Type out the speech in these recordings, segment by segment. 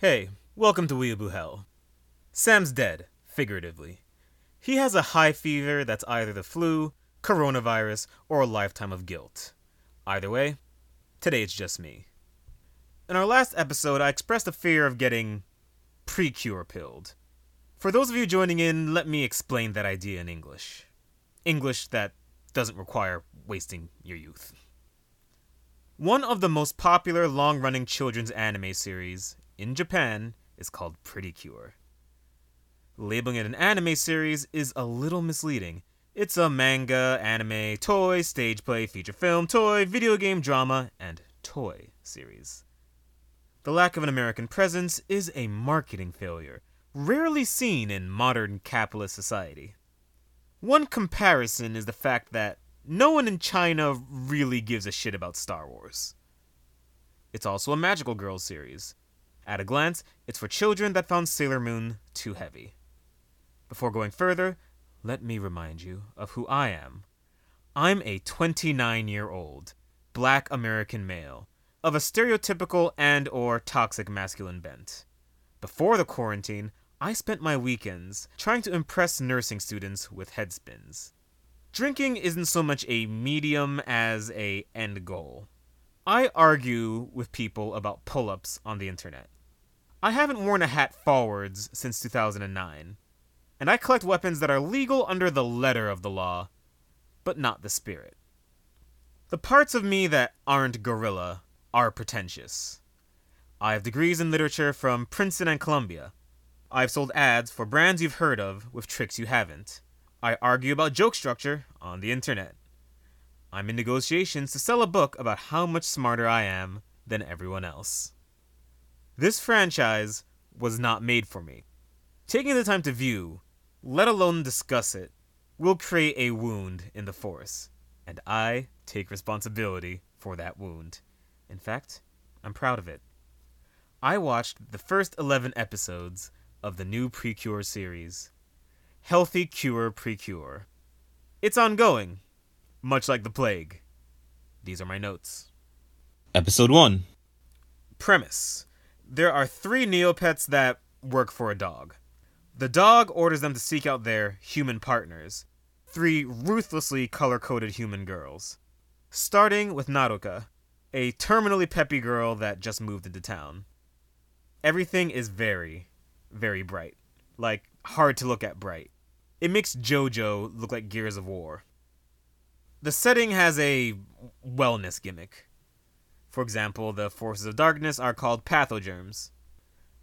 Hey, welcome to Weeaboo Hell. Sam's dead, figuratively. He has a high fever that's either the flu, coronavirus, or a lifetime of guilt. Either way, today it's just me. In our last episode, I expressed a fear of getting pre-cure pilled. For those of you joining in, let me explain that idea in English. English that doesn't require wasting your youth. One of the most popular long running children's anime series in Japan is called Pretty Cure. Labeling it an anime series is a little misleading. It's a manga, anime, toy, stage play, feature film, toy, video game, drama, and toy series. The lack of an American presence is a marketing failure, rarely seen in modern capitalist society. One comparison is the fact that no one in China really gives a shit about Star Wars. It's also a Magical girl series. At a glance, it's for children that found Sailor Moon too heavy. Before going further, let me remind you of who I am. I'm a 29 year old, black American male, of a stereotypical and or toxic masculine bent. Before the quarantine, I spent my weekends trying to impress nursing students with headspins. Drinking isn't so much a medium as a end goal. I argue with people about pull-ups on the internet. I haven't worn a hat forwards since 2009, and I collect weapons that are legal under the letter of the law, but not the spirit. The parts of me that aren't gorilla are pretentious. I have degrees in literature from Princeton and Columbia. I've sold ads for brands you've heard of with tricks you haven't. I argue about joke structure on the internet. I'm in negotiations to sell a book about how much smarter I am than everyone else. This franchise was not made for me. Taking the time to view, let alone discuss it, will create a wound in the Force, and I take responsibility for that wound. In fact, I'm proud of it. I watched the first 11 episodes of the new Precure series. Healthy Cure Precure. It's ongoing, much like the plague. These are my notes. Episode 1 Premise There are three Neopets that work for a dog. The dog orders them to seek out their human partners, three ruthlessly color coded human girls. Starting with Naruka, a terminally peppy girl that just moved into town. Everything is very, very bright. Like, hard to look at bright. It makes JoJo look like Gears of War. The setting has a wellness gimmick. For example, the forces of darkness are called pathogerms.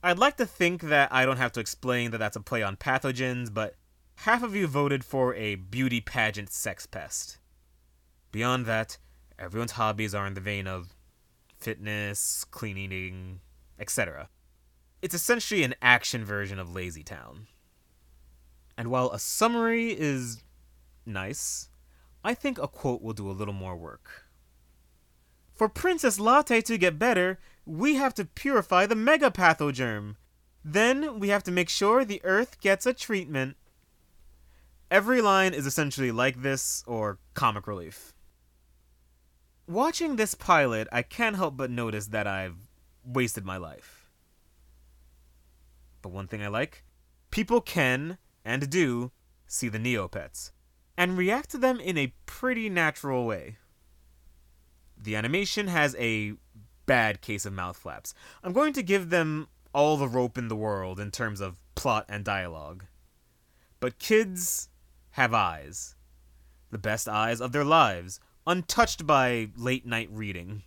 I'd like to think that I don't have to explain that that's a play on pathogens, but half of you voted for a beauty pageant sex pest. Beyond that, everyone's hobbies are in the vein of fitness, clean eating, etc. It's essentially an action version of Lazy Town. And while a summary is nice, I think a quote will do a little more work. For Princess Latte to get better, we have to purify the megapathogerm. Then we have to make sure the Earth gets a treatment. Every line is essentially like this, or comic relief. Watching this pilot, I can't help but notice that I've wasted my life. But one thing I like people can and do see the Neopets, and react to them in a pretty natural way. The animation has a bad case of mouth flaps. I'm going to give them all the rope in the world in terms of plot and dialogue. But kids have eyes. The best eyes of their lives, untouched by late night reading.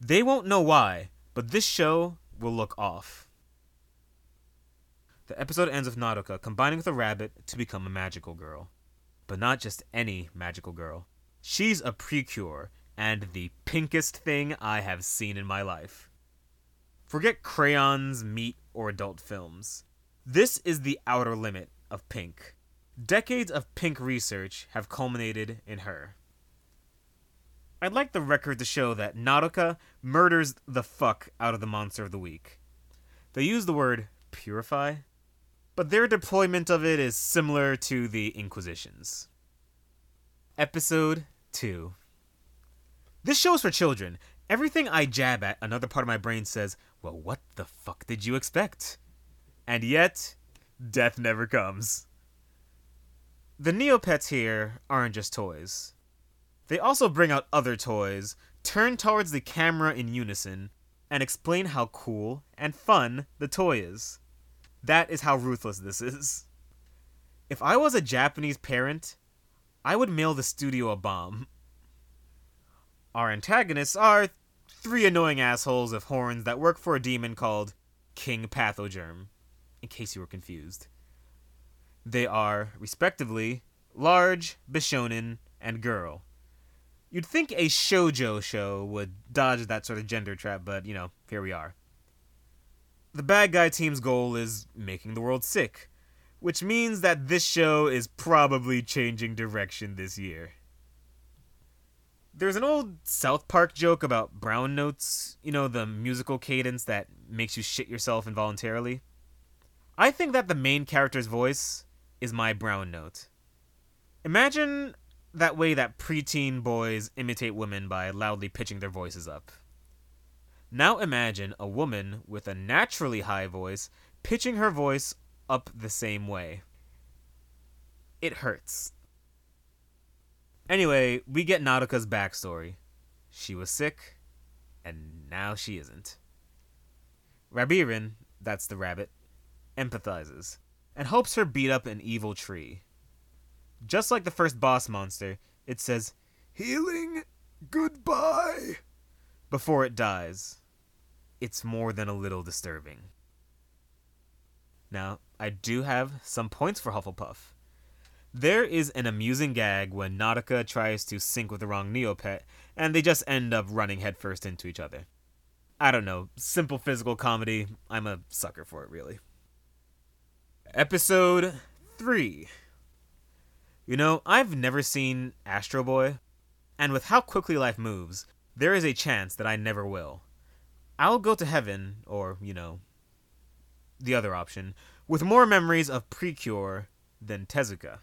They won't know why, but this show will look off. The episode ends with Naruka combining with a rabbit to become a magical girl. But not just any magical girl. She's a precure and the pinkest thing I have seen in my life. Forget crayons, meat, or adult films. This is the outer limit of pink. Decades of pink research have culminated in her. I'd like the record to show that Naruka murders the fuck out of the monster of the week. They use the word purify but their deployment of it is similar to the Inquisition's. Episode 2 This show's for children. Everything I jab at, another part of my brain says, well, what the fuck did you expect? And yet, death never comes. The Neopets here aren't just toys. They also bring out other toys, turn towards the camera in unison, and explain how cool and fun the toy is. That is how ruthless this is. If I was a Japanese parent, I would mail the studio a bomb. Our antagonists are three annoying assholes with horns that work for a demon called King Pathogerm, in case you were confused. They are, respectively, large, Bishonen, and girl. You'd think a shojo show would dodge that sort of gender trap, but you know, here we are. The bad guy team's goal is making the world sick, which means that this show is probably changing direction this year. There's an old South Park joke about brown notes, you know, the musical cadence that makes you shit yourself involuntarily. I think that the main character's voice is my brown note. Imagine that way that preteen boys imitate women by loudly pitching their voices up. Now imagine a woman with a naturally high voice pitching her voice up the same way. It hurts. Anyway, we get Nodoka's backstory. She was sick, and now she isn't. Rabirin, that's the rabbit, empathizes and helps her beat up an evil tree. Just like the first boss monster, it says, Healing, goodbye, before it dies. It's more than a little disturbing. Now, I do have some points for Hufflepuff. There is an amusing gag when Nautica tries to sync with the wrong Neopet, and they just end up running headfirst into each other. I don't know, simple physical comedy. I'm a sucker for it, really. Episode 3. You know, I've never seen Astro Boy, and with how quickly life moves, there is a chance that I never will. I'll go to heaven, or, you know, the other option, with more memories of Precure than Tezuka.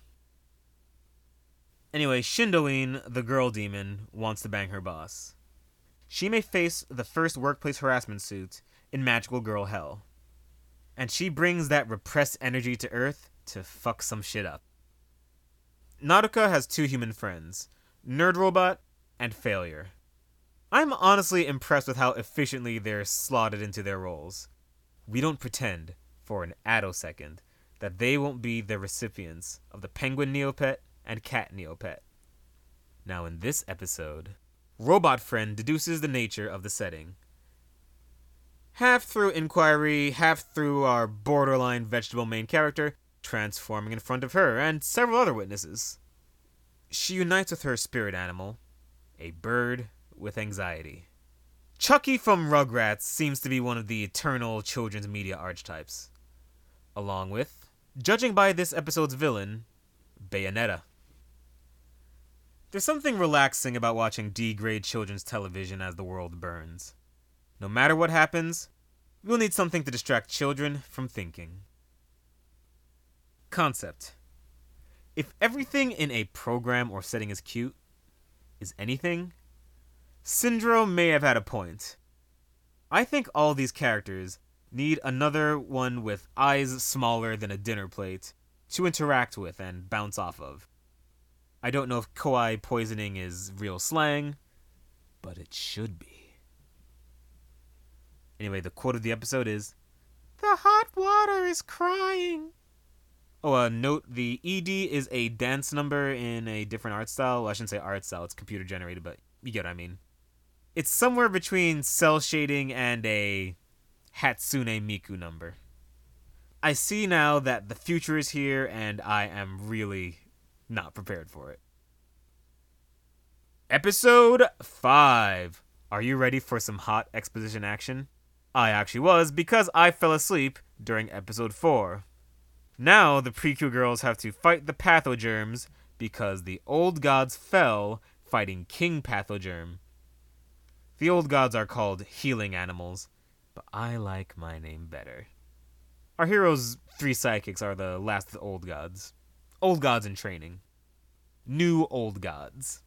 Anyway, Shindoine, the girl demon, wants to bang her boss. She may face the first workplace harassment suit in Magical Girl Hell. And she brings that repressed energy to Earth to fuck some shit up. Nodoka has two human friends Nerd Robot and Failure. I'm honestly impressed with how efficiently they're slotted into their roles. We don't pretend, for an attosecond, that they won't be the recipients of the Penguin Neopet and Cat Neopet. Now, in this episode, Robot Friend deduces the nature of the setting. Half through inquiry, half through our borderline vegetable main character transforming in front of her and several other witnesses. She unites with her spirit animal, a bird with anxiety. Chuckie from Rugrats seems to be one of the eternal children's media archetypes. Along with, judging by this episode's villain, Bayonetta. There's something relaxing about watching D grade children's television as the world burns. No matter what happens, we'll need something to distract children from thinking. Concept If everything in a program or setting is cute, is anything? Syndrome may have had a point. I think all these characters need another one with eyes smaller than a dinner plate to interact with and bounce off of. I don't know if kawaii poisoning is real slang, but it should be. Anyway, the quote of the episode is The hot water is crying. Oh, uh, note the ED is a dance number in a different art style. Well, I shouldn't say art style, it's computer generated, but you get what I mean. It's somewhere between cel shading and a Hatsune Miku number. I see now that the future is here and I am really not prepared for it. Episode 5. Are you ready for some hot exposition action? I actually was because I fell asleep during episode 4. Now the Precure girls have to fight the pathogerms because the old gods fell fighting King Pathogerm. The old gods are called healing animals, but I like my name better. Our heroes' three psychics are the last of the old gods. Old gods in training. New old gods.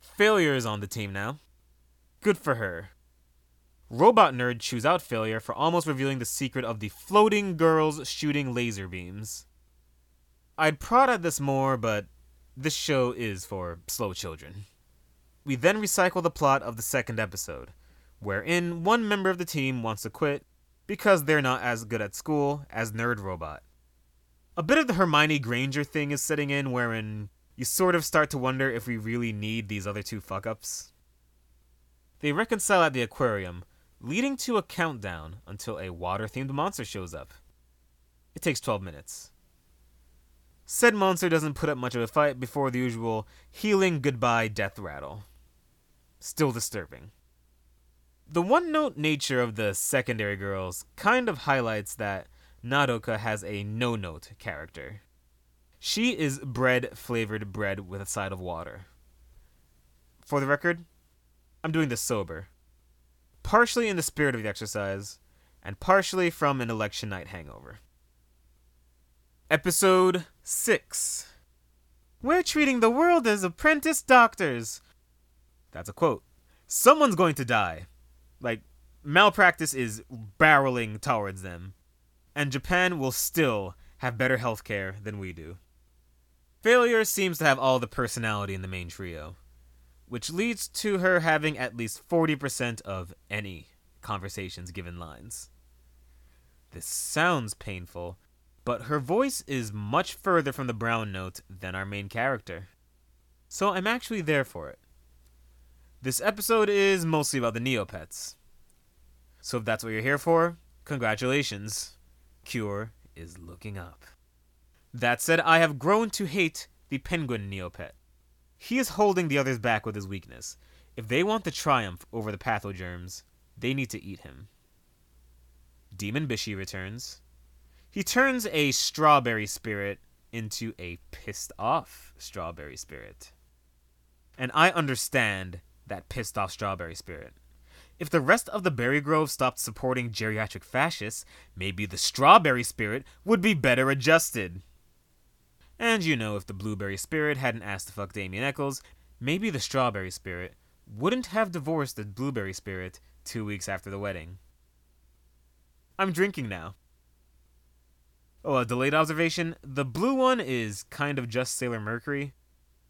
Failure is on the team now. Good for her. Robot Nerd chews out failure for almost revealing the secret of the floating girls shooting laser beams. I'd prod at this more, but this show is for slow children. We then recycle the plot of the second episode, wherein one member of the team wants to quit because they're not as good at school as Nerd Robot. A bit of the Hermione Granger thing is setting in, wherein you sort of start to wonder if we really need these other two fuck ups. They reconcile at the aquarium, leading to a countdown until a water themed monster shows up. It takes 12 minutes. Said monster doesn't put up much of a fight before the usual healing goodbye death rattle. Still disturbing. The one note nature of the secondary girls kind of highlights that Nodoka has a no note character. She is bread flavored bread with a side of water. For the record, I'm doing this sober. Partially in the spirit of the exercise, and partially from an election night hangover. Episode 6 We're treating the world as apprentice doctors. That's a quote. Someone's going to die. Like, malpractice is barreling towards them. And Japan will still have better healthcare than we do. Failure seems to have all the personality in the main trio, which leads to her having at least 40% of any conversations given lines. This sounds painful, but her voice is much further from the brown note than our main character. So I'm actually there for it. This episode is mostly about the Neopets. So if that's what you're here for, congratulations. Cure is looking up. That said, I have grown to hate the penguin Neopet. He is holding the others back with his weakness. If they want the triumph over the pathogerms, they need to eat him. Demon Bishi returns. He turns a strawberry spirit into a pissed off strawberry spirit. And I understand that pissed off strawberry spirit. If the rest of the Berry Grove stopped supporting geriatric fascists, maybe the strawberry spirit would be better adjusted. And you know, if the blueberry spirit hadn't asked to fuck Damien Eccles, maybe the strawberry spirit wouldn't have divorced the blueberry spirit two weeks after the wedding. I'm drinking now. Oh, a delayed observation. The blue one is kind of just Sailor Mercury.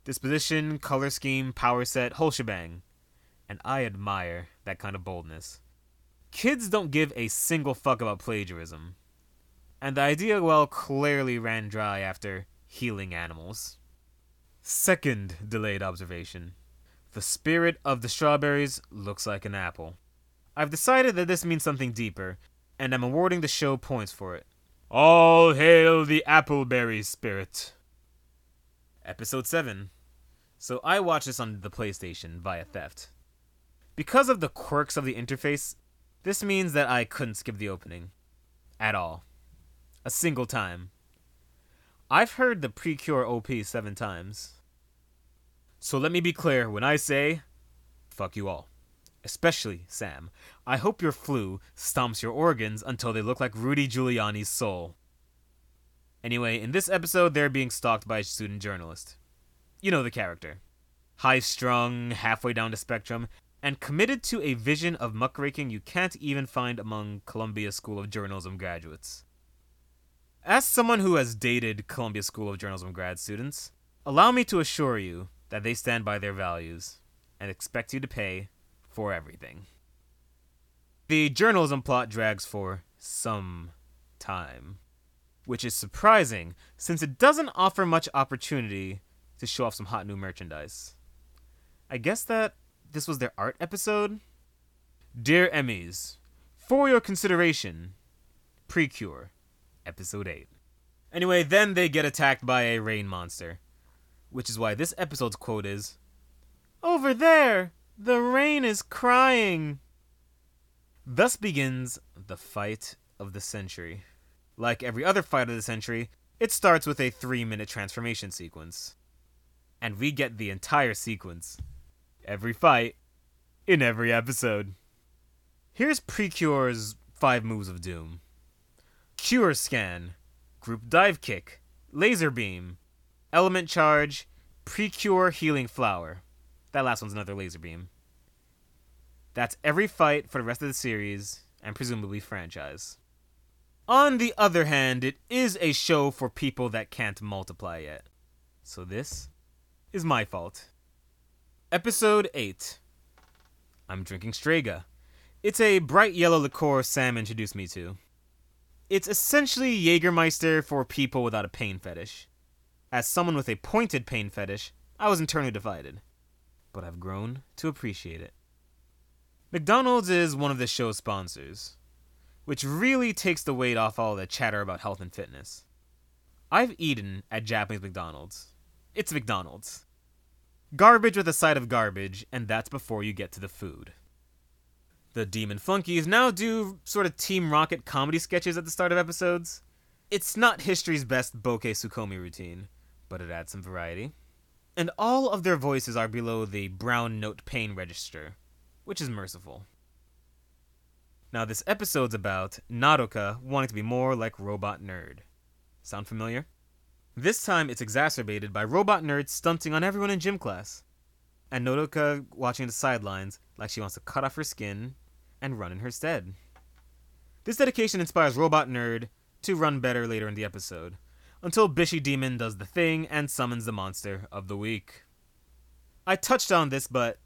Disposition, color scheme, power set, whole shebang. And I admire that kind of boldness. Kids don't give a single fuck about plagiarism. And the idea, well, clearly ran dry after healing animals. Second delayed observation. The spirit of the strawberries looks like an apple. I've decided that this means something deeper, and I'm awarding the show points for it. All hail the Appleberry Spirit. Episode 7. So I watched this on the PlayStation via theft. Because of the quirks of the interface, this means that I couldn't skip the opening. At all. A single time. I've heard the Precure OP seven times. So let me be clear when I say, fuck you all especially Sam. I hope your flu stomps your organs until they look like Rudy Giuliani's soul. Anyway, in this episode, they're being stalked by a student journalist. You know the character. High strung, halfway down the spectrum, and committed to a vision of muckraking you can't even find among Columbia School of Journalism graduates. As someone who has dated Columbia School of Journalism grad students, allow me to assure you that they stand by their values and expect you to pay for everything. The journalism plot drags for some time, which is surprising since it doesn't offer much opportunity to show off some hot new merchandise. I guess that this was their art episode? Dear Emmys, for your consideration, Precure, episode 8. Anyway, then they get attacked by a rain monster, which is why this episode's quote is Over there! The rain is crying. Thus begins the fight of the century. Like every other fight of the century, it starts with a three minute transformation sequence. And we get the entire sequence. Every fight, in every episode. Here's Precure's five moves of doom Cure Scan, Group Dive Kick, Laser Beam, Element Charge, Precure Healing Flower. That last one's another laser beam. That's every fight for the rest of the series and presumably franchise. On the other hand, it is a show for people that can't multiply yet. So this is my fault. Episode 8 I'm drinking Strega. It's a bright yellow liqueur Sam introduced me to. It's essentially Jägermeister for people without a pain fetish. As someone with a pointed pain fetish, I was internally divided. But I've grown to appreciate it. McDonald's is one of the show's sponsors which really takes the weight off all the chatter about health and fitness. I've eaten at Japanese McDonald's. It's McDonald's. Garbage with a side of garbage, and that's before you get to the food. The Demon Flunkies now do sort of Team Rocket comedy sketches at the start of episodes. It's not history's best Boke Tsukkomi routine, but it adds some variety. And all of their voices are below the brown note pain register, which is merciful. Now, this episode's about Nodoka wanting to be more like Robot Nerd. Sound familiar? This time it's exacerbated by Robot Nerd stunting on everyone in gym class, and Nodoka watching the sidelines like she wants to cut off her skin and run in her stead. This dedication inspires Robot Nerd to run better later in the episode, until Bishi Demon does the thing and summons the monster of the week. I touched on this, but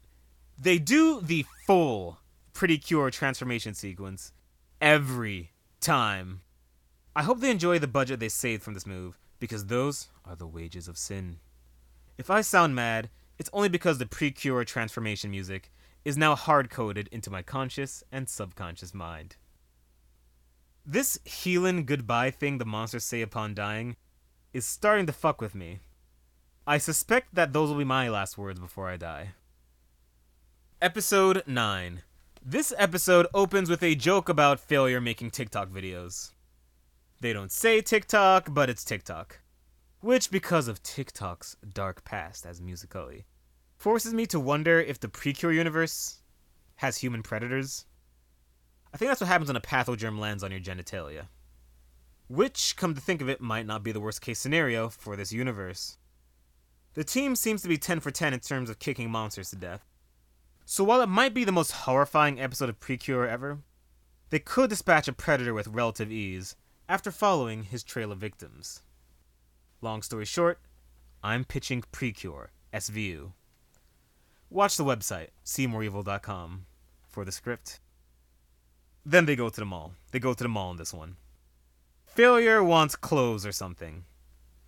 they do the full Pretty Cure transformation sequence every time. I hope they enjoy the budget they saved from this move, because those are the wages of sin. If I sound mad, it's only because the Precure transformation music is now hard coded into my conscious and subconscious mind. This healin' goodbye thing the monsters say upon dying is starting to fuck with me. I suspect that those will be my last words before I die. Episode 9 this episode opens with a joke about failure making TikTok videos. They don't say TikTok, but it's TikTok. Which, because of TikTok's dark past as Musical.ly, forces me to wonder if the Precure universe has human predators. I think that's what happens when a pathogerm lands on your genitalia. Which, come to think of it, might not be the worst case scenario for this universe. The team seems to be 10 for 10 in terms of kicking monsters to death. So while it might be the most horrifying episode of Precure ever, they could dispatch a predator with relative ease after following his trail of victims. Long story short, I'm pitching Precure, SVU. Watch the website, SeyMoreEvil.com, for the script. Then they go to the mall. They go to the mall in this one. Failure wants clothes or something.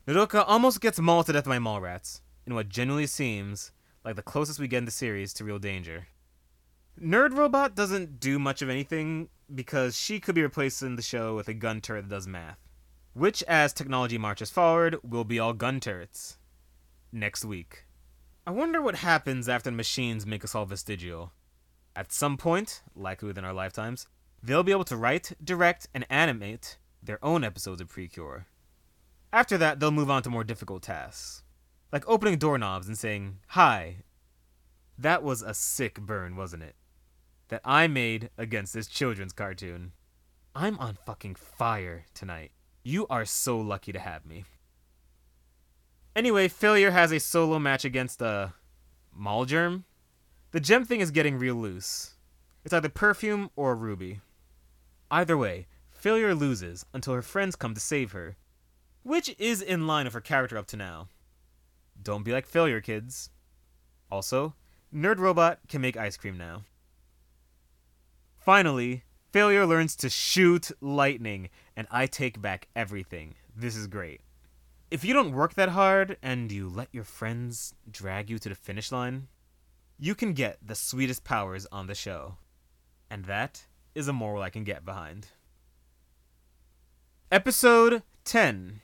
Nodoka almost gets mauled to death by mall rats, in what genuinely seems like the closest we get in the series to real danger. Nerd Robot doesn't do much of anything because she could be replacing the show with a gun turret that does math. Which, as technology marches forward, will be all gun turrets. Next week. I wonder what happens after the machines make us all vestigial. At some point, likely within our lifetimes, they'll be able to write, direct, and animate their own episodes of Precure. After that, they'll move on to more difficult tasks like opening doorknobs and saying, Hi. That was a sick burn, wasn't it? That I made against this children's cartoon. I'm on fucking fire tonight. You are so lucky to have me. Anyway, Failure has a solo match against a uh, Mall Germ. The gem thing is getting real loose. It's either perfume or ruby. Either way, Failure loses until her friends come to save her, which is in line with her character up to now. Don't be like failure, kids. Also, Nerd Robot can make ice cream now. Finally, Failure learns to shoot lightning, and I take back everything. This is great. If you don't work that hard and you let your friends drag you to the finish line, you can get the sweetest powers on the show. And that is a moral I can get behind. Episode 10.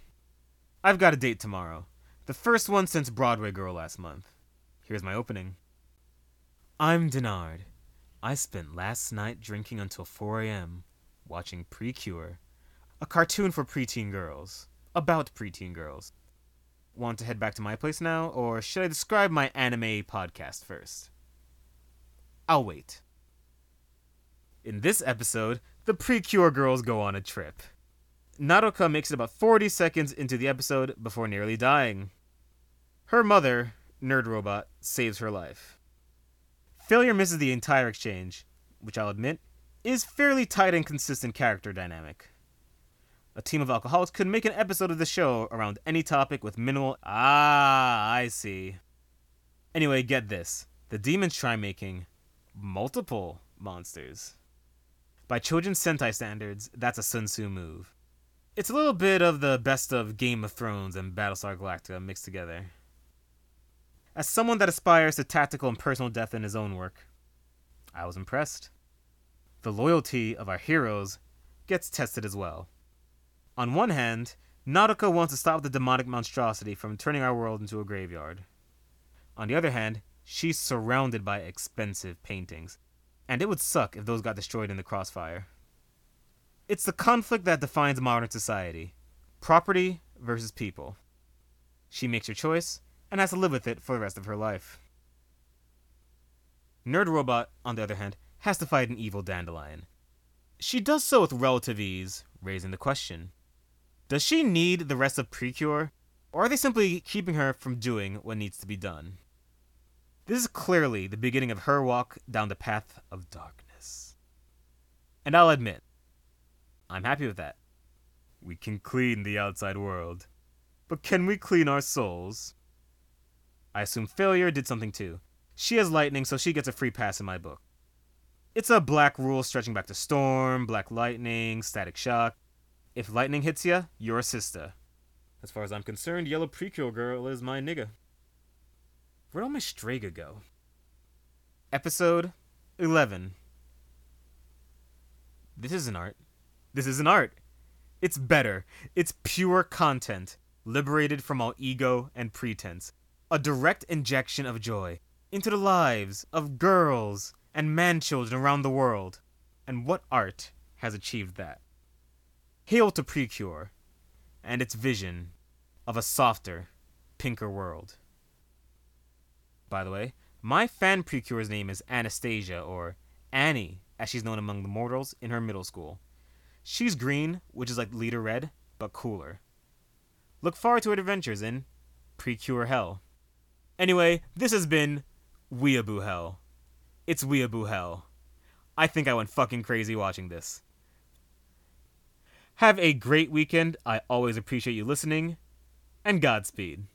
I've got a date tomorrow. The first one since Broadway Girl last month. Here's my opening. I'm Denard. I spent last night drinking until 4 a.m., watching Precure, a cartoon for preteen girls, about preteen girls. Want to head back to my place now, or should I describe my anime podcast first? I'll wait. In this episode, the Precure girls go on a trip. Nodoka makes it about 40 seconds into the episode before nearly dying. Her mother, Nerd Robot, saves her life. Failure misses the entire exchange, which I'll admit, is fairly tight and consistent character dynamic. A team of alcoholics could make an episode of the show around any topic with minimal. Ah, I see. Anyway, get this the demons try making multiple monsters. By children's Sentai standards, that's a Sun Tzu move. It's a little bit of the best of Game of Thrones and Battlestar Galactica mixed together. As someone that aspires to tactical and personal depth in his own work, I was impressed. The loyalty of our heroes gets tested as well. On one hand, Naruto wants to stop the demonic monstrosity from turning our world into a graveyard. On the other hand, she's surrounded by expensive paintings, and it would suck if those got destroyed in the crossfire. It's the conflict that defines modern society property versus people. She makes her choice and has to live with it for the rest of her life. Nerd Robot, on the other hand, has to fight an evil dandelion. She does so with relative ease, raising the question Does she need the rest of Precure, or are they simply keeping her from doing what needs to be done? This is clearly the beginning of her walk down the path of darkness. And I'll admit, I'm happy with that. We can clean the outside world. But can we clean our souls? I assume Failure did something too. She has lightning, so she gets a free pass in my book. It's a black rule stretching back to Storm, Black Lightning, Static Shock. If lightning hits ya, you're a sister. As far as I'm concerned, Yellow Precure Girl is my nigga. Where'd all my Strega go? Episode 11. This isn't art. This isn't art. It's better. It's pure content, liberated from all ego and pretense. A direct injection of joy into the lives of girls and man children around the world. And what art has achieved that? Hail to Precure and its vision of a softer, pinker world. By the way, my fan Precure's name is Anastasia, or Annie, as she's known among the mortals in her middle school. She's green, which is like Leader Red, but cooler. Look forward to her adventures in Precure Hell. Anyway, this has been Weeaboo Hell. It's Weeaboo Hell. I think I went fucking crazy watching this. Have a great weekend. I always appreciate you listening, and Godspeed.